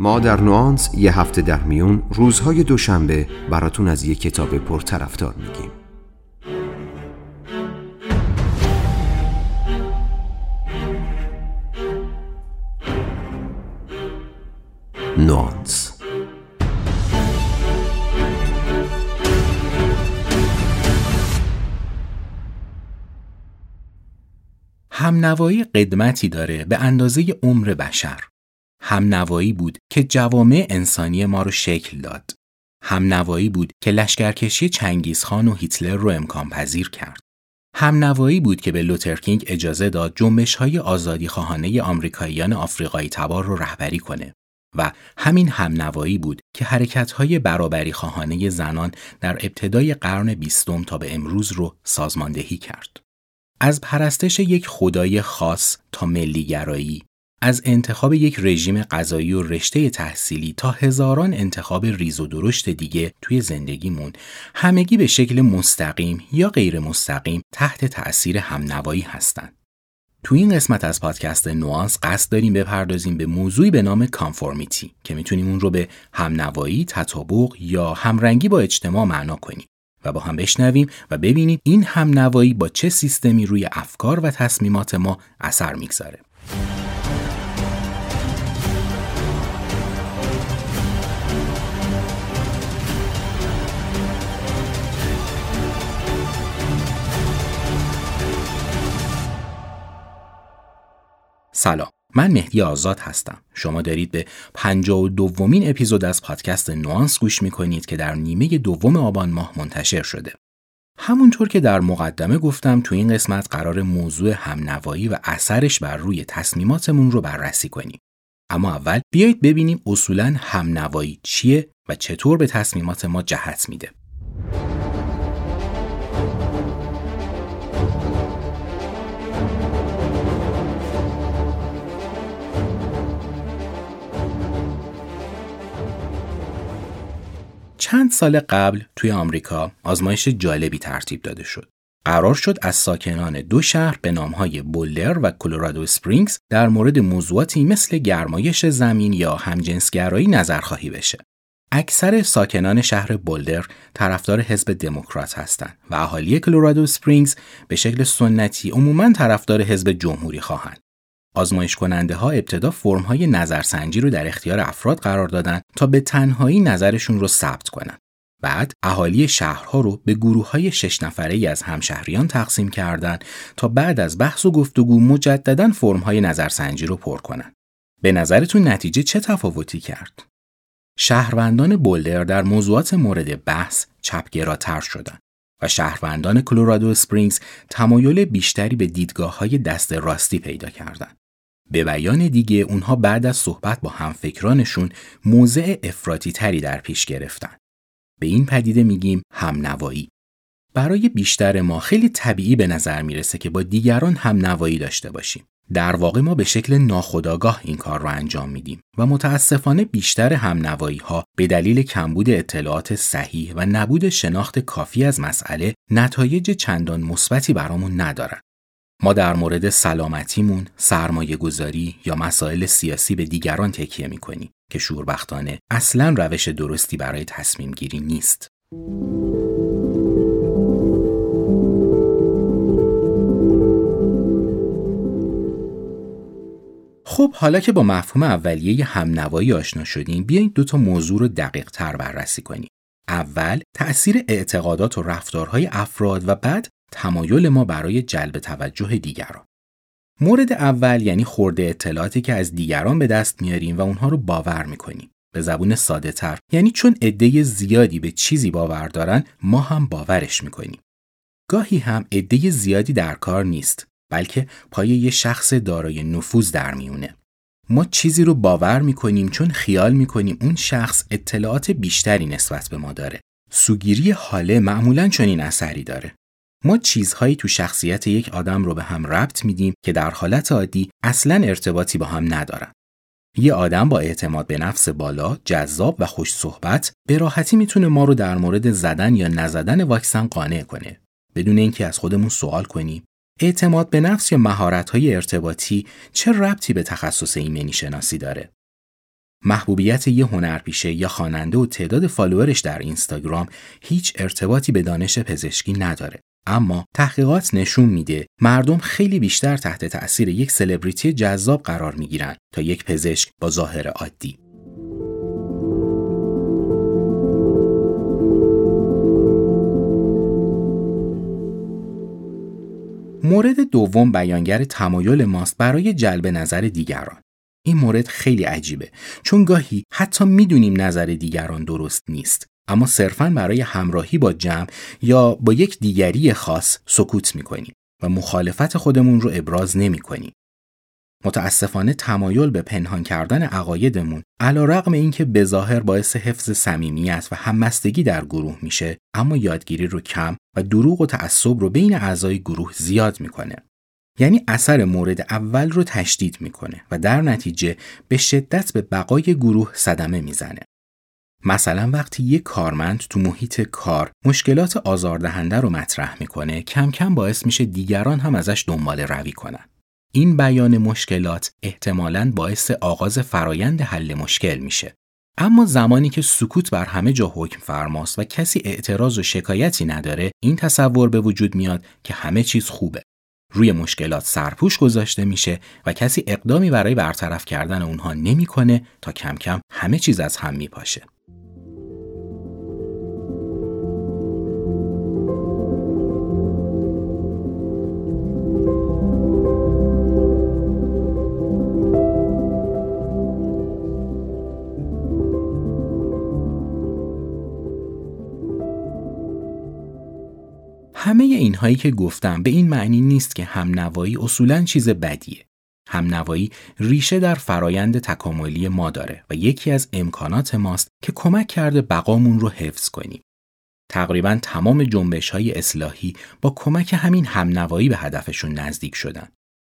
ما در نوانس یه هفته در میون روزهای دوشنبه براتون از یه کتاب پرطرفدار میگیم نوانس همنوایی قدمتی داره به اندازه عمر بشر. همنوایی بود که جوامع انسانی ما رو شکل داد. همنوایی بود که لشکرکشی چنگیزخان و هیتلر رو امکان پذیر کرد. همنوایی بود که به لوترکینگ اجازه داد جنبش های آزادی خواهانه آمریکاییان آفریقایی تبار رو رهبری کنه و همین همنوایی بود که حرکت های برابری خواهانه زنان در ابتدای قرن بیستم تا به امروز رو سازماندهی کرد. از پرستش یک خدای خاص تا ملیگرایی از انتخاب یک رژیم غذایی و رشته تحصیلی تا هزاران انتخاب ریز و درشت دیگه توی زندگیمون همگی به شکل مستقیم یا غیر مستقیم تحت تأثیر همنوایی هستند. تو این قسمت از پادکست نوانس قصد داریم بپردازیم به موضوعی به نام کانفورمیتی که می‌تونیم اون رو به همنوایی، تطابق یا همرنگی با اجتماع معنا کنیم. و با هم بشنویم و ببینیم این هم نوایی با چه سیستمی روی افکار و تصمیمات ما اثر می‌گذاره. سلام من مهدی آزاد هستم. شما دارید به پنجاه و دومین اپیزود از پادکست نوانس گوش می‌کنید که در نیمه دوم آبان ماه منتشر شده. همونطور که در مقدمه گفتم تو این قسمت قرار موضوع همنوایی و اثرش بر روی تصمیماتمون رو بررسی کنیم. اما اول بیایید ببینیم اصولا همنوایی چیه و چطور به تصمیمات ما جهت میده. چند سال قبل توی آمریکا آزمایش جالبی ترتیب داده شد. قرار شد از ساکنان دو شهر به نامهای بولدر و کلرادو سپرینگز در مورد موضوعاتی مثل گرمایش زمین یا همجنسگرایی نظرخواهی بشه. اکثر ساکنان شهر بولدر طرفدار حزب دموکرات هستند و اهالی کلرادو سپرینگز به شکل سنتی عموما طرفدار حزب جمهوری‌خواه‌اند. آزمایش کننده ها ابتدا فرم های نظرسنجی رو در اختیار افراد قرار دادن تا به تنهایی نظرشون رو ثبت کنند. بعد اهالی شهرها رو به گروه های شش نفره ای از همشهریان تقسیم کردند تا بعد از بحث و گفتگو مجددا فرم های نظرسنجی رو پر کنند. به نظرتون نتیجه چه تفاوتی کرد؟ شهروندان بولدر در موضوعات مورد بحث چپگراتر شدند و شهروندان کلرادو سپرینگز تمایل بیشتری به دیدگاه های دست راستی پیدا کردند. به بیان دیگه اونها بعد از صحبت با همفکرانشون موضع افراطی تری در پیش گرفتن. به این پدیده میگیم همنوایی. برای بیشتر ما خیلی طبیعی به نظر می‌رسه که با دیگران هم نوایی داشته باشیم. در واقع ما به شکل ناخودآگاه این کار رو انجام میدیم و متاسفانه بیشتر هم نوایی ها به دلیل کمبود اطلاعات صحیح و نبود شناخت کافی از مسئله نتایج چندان مثبتی برامون ندارن. ما در مورد سلامتیمون، سرمایه گذاری یا مسائل سیاسی به دیگران تکیه می‌کنیم که شوربختانه اصلا روش درستی برای تصمیم گیری نیست. خب حالا که با مفهوم اولیه همنوایی آشنا شدیم بیایید دو تا موضوع رو دقیق تر بررسی کنیم. اول تأثیر اعتقادات و رفتارهای افراد و بعد تمایل ما برای جلب توجه دیگران. مورد اول یعنی خورده اطلاعاتی که از دیگران به دست میاریم و اونها رو باور می‌کنیم. به زبون ساده تر یعنی چون عده زیادی به چیزی باور دارن ما هم باورش می‌کنیم. گاهی هم عده زیادی در کار نیست بلکه پای یه شخص دارای نفوذ در میونه. ما چیزی رو باور می‌کنیم چون خیال می‌کنیم اون شخص اطلاعات بیشتری نسبت به ما داره. سوگیری حاله معمولا چنین اثری داره. ما چیزهایی تو شخصیت یک آدم رو به هم ربط میدیم که در حالت عادی اصلا ارتباطی با هم ندارن. یه آدم با اعتماد به نفس بالا، جذاب و خوش صحبت به راحتی می‌تونه ما رو در مورد زدن یا نزدن واکسن قانع کنه. بدون اینکه از خودمون سوال کنیم اعتماد به نفس یا مهارت‌های ارتباطی چه ربطی به تخصص ایمنی شناسی داره؟ محبوبیت یه هنرپیشه یا خواننده و تعداد فالوورش در اینستاگرام هیچ ارتباطی به دانش پزشکی نداره. اما تحقیقات نشون میده مردم خیلی بیشتر تحت تأثیر یک سلبریتی جذاب قرار می‌گیرن تا یک پزشک با ظاهر عادی. مورد دوم بیانگر تمایل ماست برای جلب نظر دیگران. این مورد خیلی عجیبه چون گاهی حتی می‌دونیم نظر دیگران درست نیست اما صرفا برای همراهی با جمع یا با یک دیگری خاص سکوت می‌کنیم و مخالفت خودمون رو ابراز نمی‌کنیم. متاسفانه تمایل به پنهان کردن عقایدمون علا رقم این که به ظاهر باعث حفظ صمیمیت و هممستگی در گروه میشه اما یادگیری رو کم و دروغ و تعصب رو بین اعضای گروه زیاد می‌کنه. یعنی اثر مورد اول رو تشدید می‌کنه و در نتیجه به شدت به بقای گروه صدمه می‌زنه. مثلا وقتی یک کارمند تو محیط کار مشکلات آزاردهنده رو مطرح می‌کنه کم کم باعث میشه دیگران هم ازش دنبال روی کنن. این بیان مشکلات احتمالاً باعث آغاز فرایند حل مشکل میشه. اما زمانی که سکوت بر همه جا حکم فرماست و کسی اعتراض و شکایتی نداره این تصور به وجود میاد که همه چیز خوبه. روی مشکلات سرپوش گذاشته میشه و کسی اقدامی برای برطرف کردن اونها نمی‌کنه تا کم کم همه چیز از هم میپاشه. اینهایی که گفتم به این معنی نیست که همنوایی اصولا چیز بدیه. همنوایی ریشه در فرایند تکاملی ما داره و یکی از امکانات ماست که کمک کرده بقامون رو حفظ کنیم. تقریبا تمام جنبش های اصلاحی با کمک همین همنوایی به هدفشون نزدیک شدن.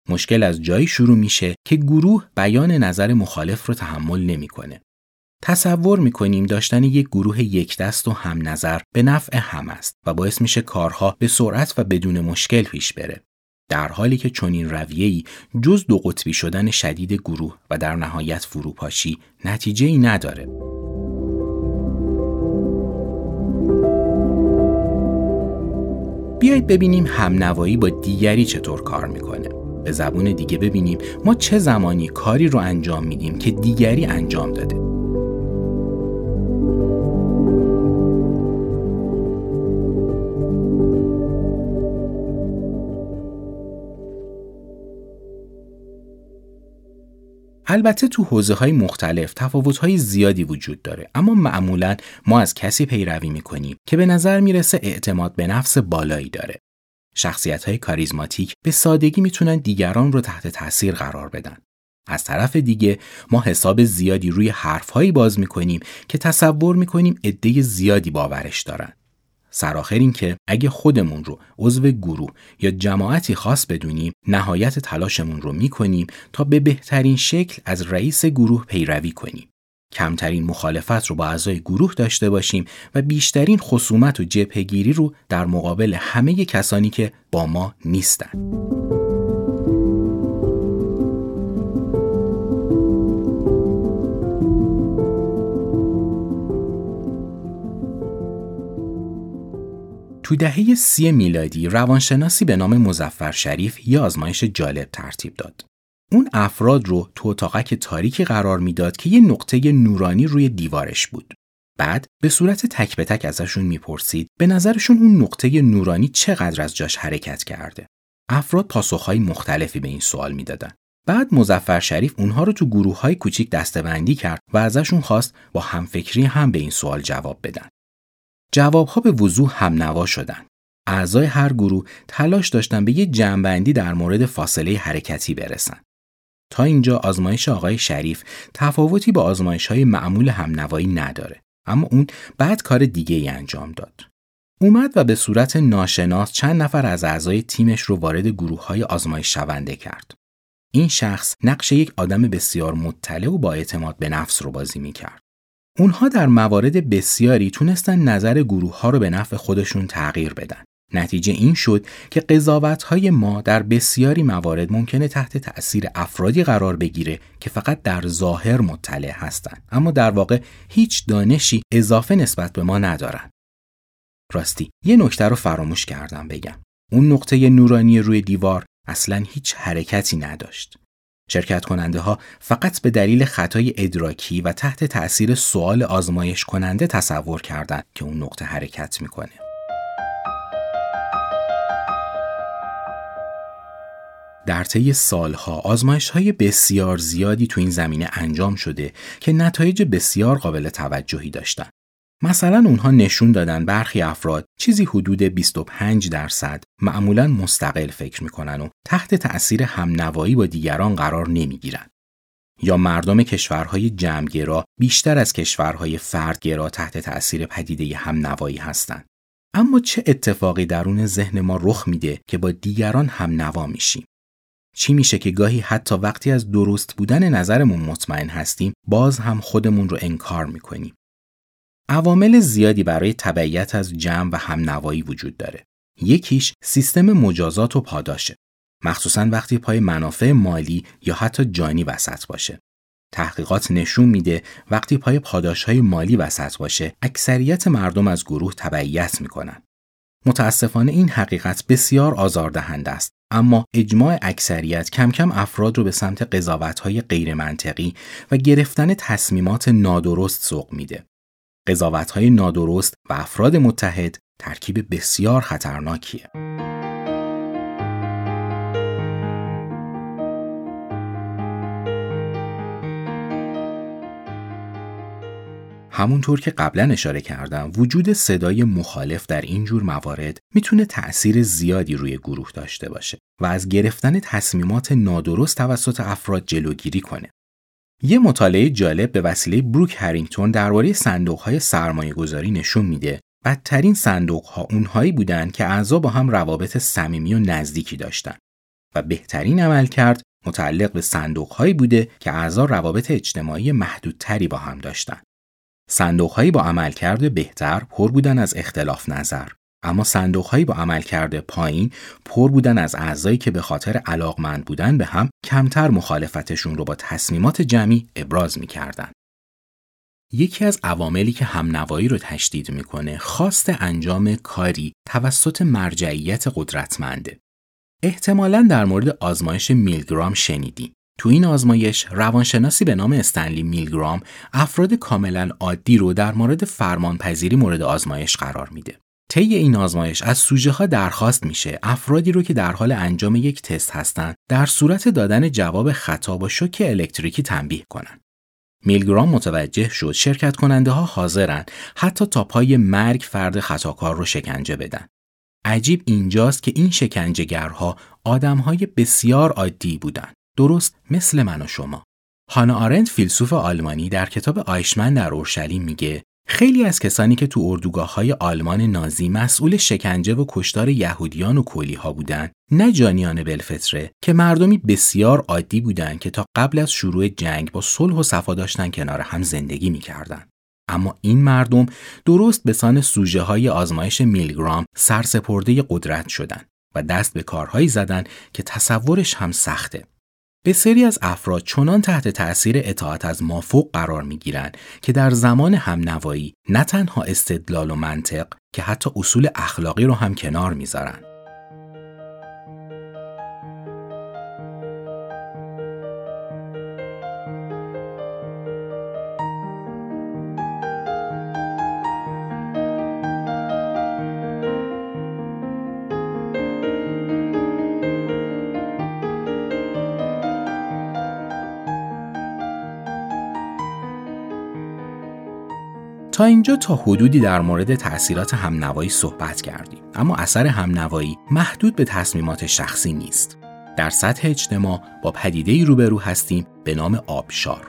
مشکل از جایی شروع میشه که گروه بیان نظر مخالف رو تحمل نمی‌کنه. تصور می‌کنیم داشتن یک گروه یک دست و هم نظر به نفع هم است و باعث میشه کارها به سرعت و بدون مشکل پیش بره. در حالی که چنین رویه‌ای جز دو قطبی شدن شدید گروه و در نهایت فروپاشی نتیجه ای نداره. بیایید ببینیم همنوایی با دیگری چطور کار می‌کنه. به زبون دیگه ببینیم ما چه زمانی کاری رو انجام میدیم که دیگری انجام داده. البته تو حوزه های مختلف تفاوت های زیادی وجود داره اما معمولا ما از کسی پیروی می‌کنیم که به نظر می‌رسه اعتماد به نفس بالایی داره. شخصیت های کاریزماتیک به سادگی می‌تونن دیگران رو تحت تاثیر قرار بدن. از طرف دیگه ما حساب زیادی روی حرفهایی باز می‌کنیم که تصور می‌کنیم عده زیادی باورش دارن. سرآخر این که اگه خودمون رو عضو گروه یا جماعتی خاص بدونیم نهایت تلاشمون رو می‌کنیم تا به بهترین شکل از رئیس گروه پیروی کنیم. کمترین مخالفت رو با اعضای گروه داشته باشیم و بیشترین خصومت و جبهگیری رو در مقابل همه کسانی که با ما نیستن. تو دهه سی میلادی روانشناسی به نام مزفر شریف یه آزمایش جالب ترتیب داد. اون افراد رو تو اتاقک تاریکی قرار می‌داد که یه نقطه نورانی روی دیوارش بود. بعد به صورت تک به تک ازشون می‌پرسید به نظرشون اون نقطه نورانی چقدر از جاش حرکت کرده. افراد پاسخهای مختلفی به این سوال می‌دادن. بعد مزفر شریف اونها رو تو گروه های کوچیک دستبندی کرد و ازشون خواست با همفکری هم به این سوال جواب بدن. جوابها به وضوح هم نوا شدن. اعضای هر گروه تلاش داشتن به یه جمعبندی در مورد فاصله حرکتی برسن. تا اینجا آزمایش آقای شریف تفاوتی با آزمایش های معمول همنوایی نداره. اما اون بعد کار دیگه ای انجام داد. اومد و به صورت ناشناس چند نفر از اعضای تیمش رو وارد گروه های آزمایش شونده کرد. این شخص نقش یک آدم بسیار مطلع و با اعتماد به نفس رو بازی می کرد. اونها در موارد بسیاری تونستن نظر گروه ها رو به نفع خودشون تغییر بدن. نتیجه این شد که های ما در بسیاری موارد ممکنه تحت تأثیر افرادی قرار بگیره که فقط در ظاهر مطلع هستند اما در واقع هیچ دانشی اضافه نسبت به ما ندارن. راستی یه نکته رو فراموش کردم بگم. اون نقطه نورانی روی دیوار اصلا هیچ حرکتی نداشت. شرکت کننده ها فقط به دلیل خطای ادراکی و تحت تأثیر سوال آزمایش کننده تصور کردند که اون نقطه حرکت می‌کنه. در طی سالها آزمایش های بسیار زیادی تو این زمینه انجام شده که نتایج بسیار قابل توجهی داشتن. مثلا اونها نشون دادن برخی افراد چیزی حدود 25 درصد معمولا مستقل فکر می‌کنن و تحت تأثیر همنوایی با دیگران قرار نمی‌گیرن. یا مردم کشورهای جمعگرا بیشتر از کشورهای فردگرا تحت تأثیر پدیده همنوایی هستند. اما چه اتفاقی درون ذهن ما رخ میده که با دیگران همنوا میشیم؟ چی میشه که گاهی حتی وقتی از درست بودن نظرمون مطمئن هستیم باز هم خودمون رو انکار می‌کنیم عوامل زیادی برای تبعیت از جمع و همنوایی وجود داره. یکیش سیستم مجازات و پاداشه. مخصوصا وقتی پای منافع مالی یا حتی جانی وسط باشه. تحقیقات نشون میده وقتی پای پاداش های مالی وسط باشه اکثریت مردم از گروه تبعیت می‌کنن. متاسفانه این حقیقت بسیار آزاردهنده است. اما اجماع اکثریت کم کم افراد رو به سمت قضاوت‌های غیرمنطقی و گرفتن تصمیمات نادرست سوق میده. قضاوت‌های نادرست و افراد متحد ترکیب بسیار خطرناکیه. همونطور که قبلا اشاره کردم وجود صدای مخالف در این جور موارد می‌تونه تأثیر زیادی روی گروه داشته باشه و از گرفتن تصمیمات نادرست توسط افراد جلوگیری کنه. یه مطالعه جالب به وسیله بروک هرینگتون درباره صندوق‌های سرمایه گذاری نشون میده. بدترین صندوق‌ها اونهایی بودند که اعضا با هم روابط صمیمی و نزدیکی داشتند و بهترین عمل کرد متعلق به صندوق‌هایی بوده که اعضا روابط اجتماعی محدودتری با هم داشتند. صندوقهایی با عملکرد بهتر پر بودن از اختلاف نظر. اما صندوقهایی با عملکرد پایین پر بودن از اعضایی که به خاطر علاقمند بودن به هم کمتر مخالفتشون رو با تصمیمات جمعی ابراز می‌کردن. یکی از عواملی که همنوایی رو تشدید می‌کنه خواست انجام کاری توسط مرجعیت قدرتمنده. احتمالا در مورد آزمایش میلگرام شنیدیم. تو این آزمایش روانشناسی به نام استنلی میلگرام افراد کاملا عادی رو در مورد فرمانپذیری مورد آزمایش قرار میده. طی این آزمایش از سوژه ها درخواست میشه افرادی رو که در حال انجام یک تست هستند در صورت دادن جواب خطا با شوک الکتریکی تنبیه کنند. میلگرام متوجه شد شرکت کننده ها حاضرن حتی تا پای مرگ فرد خطاکار رو شکنجه بدن. عجیب اینجاست که این شکنجهگرها آدمهای بسیار عادی بودند. درست مثل من و شما. هانا آرنت فیلسوف آلمانی در کتاب آیشمن در اورشلیم میگه خیلی از کسانی که تو اردوگاه های آلمان نازی مسئول شکنجه و کشتار یهودیان و کولی ها بودن نه جانیان بلفتره که مردمی بسیار عادی بودند که تا قبل از شروع جنگ با صلح و صفا داشتن کنار هم زندگی می‌کردن. اما این مردم درست به سان سوژه های آزمایش میلگرام سرسپرده قدرت شدند و دست به کارهایی زدن که تصورش هم سخته. بسیاری از افراد چنان تحت تأثیر اطاعت از مافوق قرار می گیرند که در زمان همنوایی نه تنها استدلال و منطق که حتی اصول اخلاقی رو هم کنار می‌ذارن. تا اینجا تا حدودی در مورد تأثیرات همنوایی صحبت کردیم. اما اثر همنوایی محدود به تصمیمات شخصی نیست. در سطح اجتماع با پدیده روبرو هستیم به نام آبشار.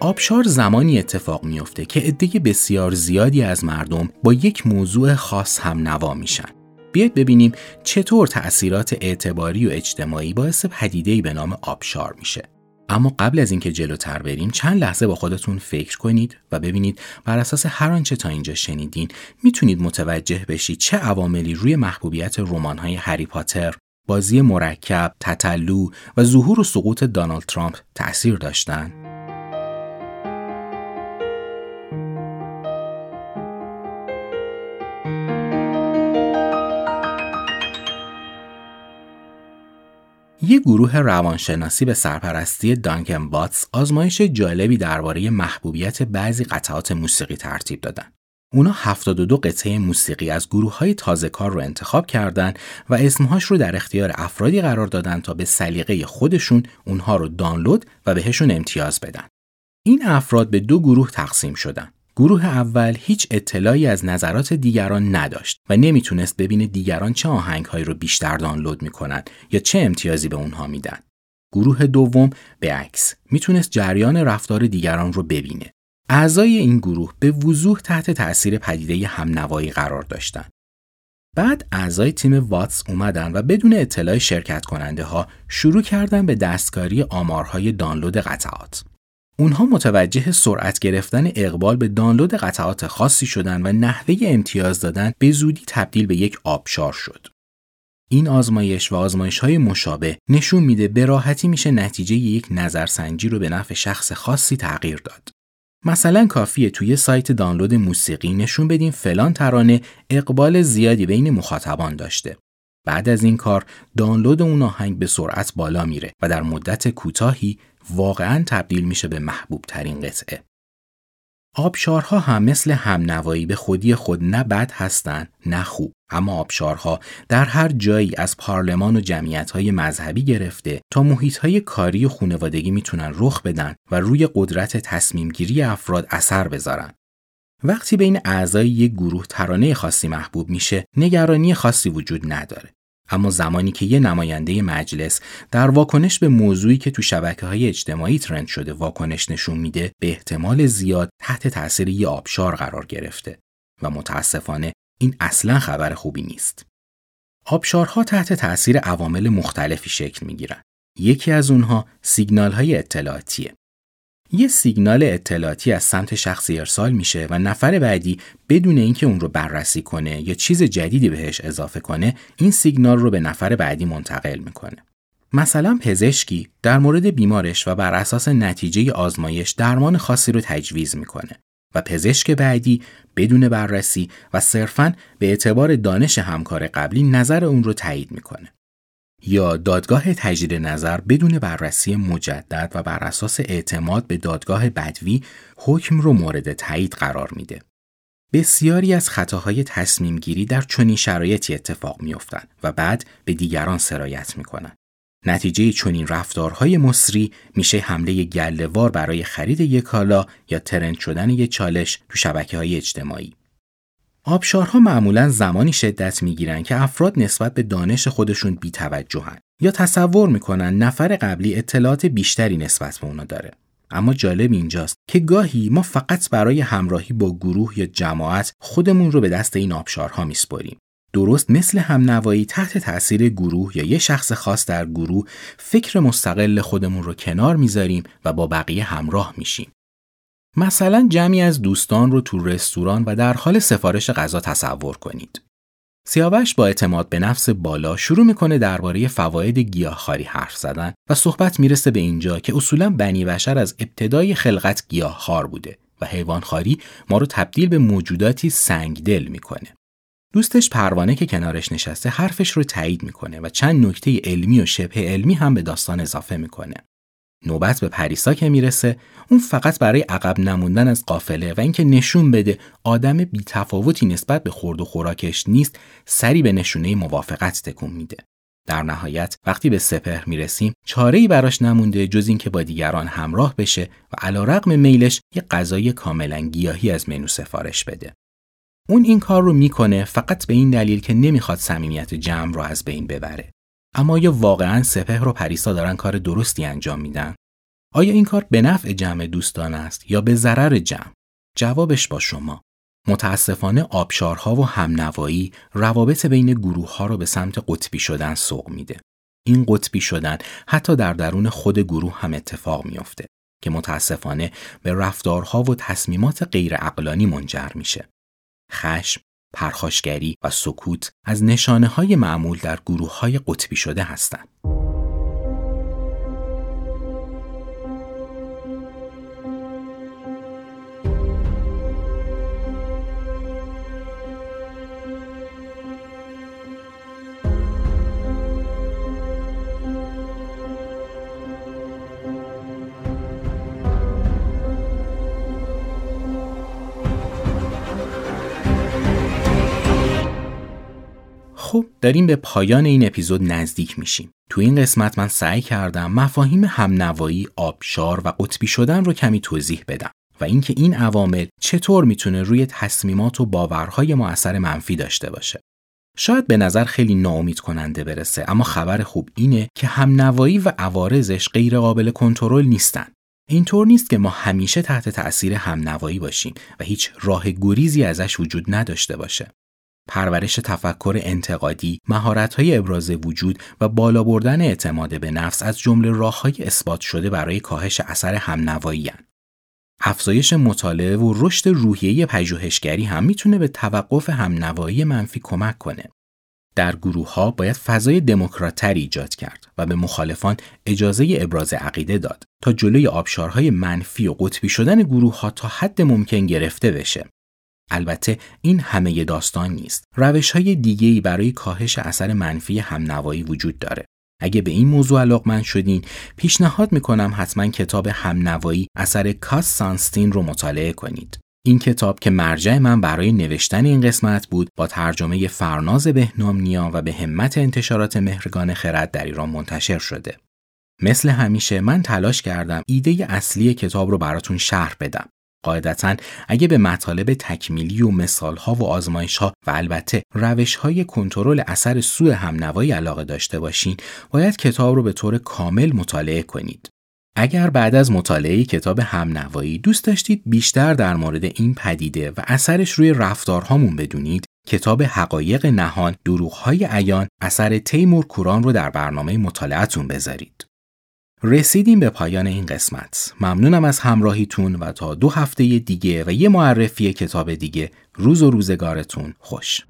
آبشار زمانی اتفاق میافته که عده بسیار زیادی از مردم با یک موضوع خاص هم نوا میشن. بیاید ببینیم چطور تأثیرات اعتباری و اجتماعی باعث پدیده‌ای به نام آبشار میشه. اما قبل از اینکه جلوتر بریم چند لحظه با خودتون فکر کنید و ببینید بر اساس هر آنچه تا اینجا شنیدین می‌تونید متوجه بشید چه عواملی روی محبوبیت رمان‌های هری پاتر، بازی مرکب، تتلو و ظهور و سقوط دانالد ترامپ تأثیر داشتن. یه گروه روانشناسی به سرپرستی دانکن باتس آزمایش جالبی درباره محبوبیت بعضی قطعات موسیقی ترتیب دادن. اونا 72 قطعه موسیقی از گروه های تازه کار رو انتخاب کردند و اسمهاش رو در اختیار افرادی قرار دادن تا به سلیقه خودشون اونها رو دانلود و بهشون امتیاز بدن. این افراد به دو گروه تقسیم شدن. گروه اول هیچ اطلاعی از نظرات دیگران نداشت و نمی‌تونست ببینه دیگران چه آهنگهایی رو بیشتر دانلود می‌کنن یا چه امتیازی به اونها میدن. گروه دوم به عکس می‌تونست جریان رفتار دیگران رو ببینه. اعضای این گروه به وضوح تحت تأثیر پدیده همنوایی قرار داشتند. بعد اعضای تیم واتس اومدن و بدون اطلاع شرکت کننده ها شروع کردن به دستکاری آمارهای دانلود قطعات. اونها متوجه سرعت گرفتن اقبال به دانلود قطعات خاصی شدن و نحوه امتیاز دادن به زودی تبدیل به یک آبشار شد. این آزمایش و آزمایش های مشابه نشون میده به راحتی میشه نتیجه یک نظرسنجی رو به نفع شخص خاصی تغییر داد. مثلا کافیه توی سایت دانلود موسیقی نشون بدیم فلان ترانه اقبال زیادی بین مخاطبان داشته. بعد از این کار دانلود اون آهنگ به سرعت بالا میره و در مدت کوتاهی واقعا تبدیل میشه به محبوب ترین قطعه. آبشارها هم مثل همنوایی به خودی خود نه بد هستند نه خوب اما آبشارها در هر جایی از پارلمان و جمعیت‌های مذهبی گرفته تا محیط‌های کاری و خانوادگی می‌تونن رخ بدن و روی قدرت تصمیمگیری افراد اثر بذارن. وقتی بین اعضای یک گروه ترانه خاصی محبوب میشه، نگرانی خاصی وجود نداره. اما زمانی که یه نماینده مجلس در واکنش به موضوعی که تو شبکه های اجتماعی ترند شده واکنش نشون میده به احتمال زیاد تحت تاثیر یه آبشار قرار گرفته و متاسفانه این اصلا خبر خوبی نیست. آبشارها تحت تاثیر عوامل مختلفی شکل می‌گیرن. یکی از اونها سیگنال های اطلاعاتیه. یه سیگنال اطلاعاتی از سمت شخصی ارسال میشه و نفر بعدی بدون اینکه اون رو بررسی کنه یا چیز جدیدی بهش اضافه کنه این سیگنال رو به نفر بعدی منتقل می‌کنه. مثلا پزشکی در مورد بیمارش و بر اساس نتیجه آزمایش درمان خاصی رو تجویز می‌کنه و پزشک بعدی بدون بررسی و صرفاً به اعتبار دانش همکار قبلی نظر اون رو تایید می‌کنه. یا دادگاه تجدید نظر بدون بررسی مجدد و بر اساس اعتماد به دادگاه بدوی حکم رو مورد تایید قرار میده. بسیاری از خطاهای تصمیم گیری در چنین شرایطی اتفاق میافتند و بعد به دیگران سرایت می‌کنند. نتیجه چنین رفتارهای مصری میشه حمله گلهوار برای خرید یک کالا یا ترند شدن یک چالش تو شبکه های اجتماعی. آبشارها معمولا زمانی شدت می‌گیرن که افراد نسبت به دانش خودشون بیتوجهن یا تصور می‌کنن نفر قبلی اطلاعات بیشتری نسبت به اونا داره. اما جالب اینجاست که گاهی ما فقط برای همراهی با گروه یا جماعت خودمون رو به دست این آبشارها میسپریم. درست مثل همنوایی تحت تاثیر گروه یا یه شخص خاص در گروه فکر مستقل خودمون رو کنار می‌ذاریم و با بقیه همراه میشیم. مثلا جمعی از دوستان رو تو رستوران و در حال سفارش غذا تصور کنید. سیاوش با اعتماد به نفس بالا شروع می‌کنه درباره فواید گیاهخواری حرف زدن و صحبت می‌رسه به اینجا که اصولا بنی بشر از ابتدای خلقت گیاهخوار بوده و حیوانخواری ما رو تبدیل به موجوداتی سنگدل می‌کنه. دوستش پروانه که کنارش نشسته حرفش رو تایید می‌کنه و چند نکته علمی و شبه علمی هم به داستان اضافه می‌کنه. نوبت به پریسا که می‌رسه اون فقط برای عقب نموندن از قافله و اینکه نشون بده آدم بیتفاوتی نسبت به خورد و خوراکش نیست سری به نشونه موافقت تکون میده. در نهایت وقتی به سپهر می‌رسیم چاره ای براش نمونده جز اینکه با دیگران همراه بشه و علیرغم میلش یه غذای کاملا گیاهی از منو سفارش بده. اون این کار رو می‌کنه فقط به این دلیل که نمی‌خواد صمیمیت جمع رو از بین ببره. اما آیا واقعا سپهر و پریسا دارن کار درستی انجام میدن؟ آیا این کار به نفع جمع دوستان است یا به ضرر جمع؟ جوابش با شما. متاسفانه آبشارها و همنوایی روابط بین گروه ها رو به سمت قطبی شدن سوق میده. این قطبی شدن حتی در درون خود گروه هم اتفاق میافته که متاسفانه به رفتارها و تصمیمات غیر اقلانی منجر میشه. خشم، پرخاشگری و سکوت از نشانه های معمول در گروه های قطبی شده هستند. خب داریم به پایان این اپیزود نزدیک میشیم. تو این قسمت من سعی کردم مفاهیم همنوایی، آبشار و قطبی شدن رو کمی توضیح بدم و اینکه این عوامل چطور می‌تونه روی تصمیمات و باورهای ما اثر منفی داشته باشه. شاید به نظر خیلی ناامید کننده برسه اما خبر خوب اینه که همنوایی و عوارضش غیر قابل کنترل نیستن. اینطور نیست که ما همیشه تحت تأثیر همنوایی باشیم و هیچ راه گریزی ازش وجود نداشته باشه. پرورش تفکر انتقادی، مهارت‌های ابراز وجود و بالا بردن اعتماد به نفس از جمله راه‌های اثبات شده برای کاهش اثر همنوایی افزایش مطالعه و رشد روحیه پژوهشگری هم می‌تونه به توقف همنوایی منفی کمک کنه. در گروه ها باید فضای دموکراتری ایجاد کرد و به مخالفان اجازه ابراز عقیده داد تا جلوی آبشارهای منفی و قطبی شدن گروه ها تا حد ممکن گرفته بشه. البته این همه داستان نیست. روش های دیگه برای کاهش اثر منفی همنوایی وجود داره. اگه به این موضوع علاقمند شدین پیشنهاد می‌کنم حتما کتاب همنوایی اثر کاس سانستین رو مطالعه کنید. این کتاب که مرجع من برای نوشتن این قسمت بود با ترجمه فرناز بهنامنیا و به همت انتشارات مهرگان خرد در ایران منتشر شده. مثل همیشه من تلاش کردم ایده اصلی کتاب رو براتون شرح بدم قاعدتا اگه به مطالب تکمیلی و مثالها و آزمایشها و البته روشهای کنترل اثر سوء همنوایی علاقه داشته باشین باید کتاب رو به طور کامل مطالعه کنید. اگر بعد از مطالعه کتاب همنوایی دوست داشتید بیشتر در مورد این پدیده و اثرش روی رفتارهامون بدونید کتاب حقایق نهان دروغهای عیان اثر تیمور کوران رو در برنامه مطالعتون بذارید. رسیدیم به پایان این قسمت. ممنونم از همراهیتون و تا دو هفته دیگه و یه معرفی کتاب دیگه روز و روزگارتون خوش.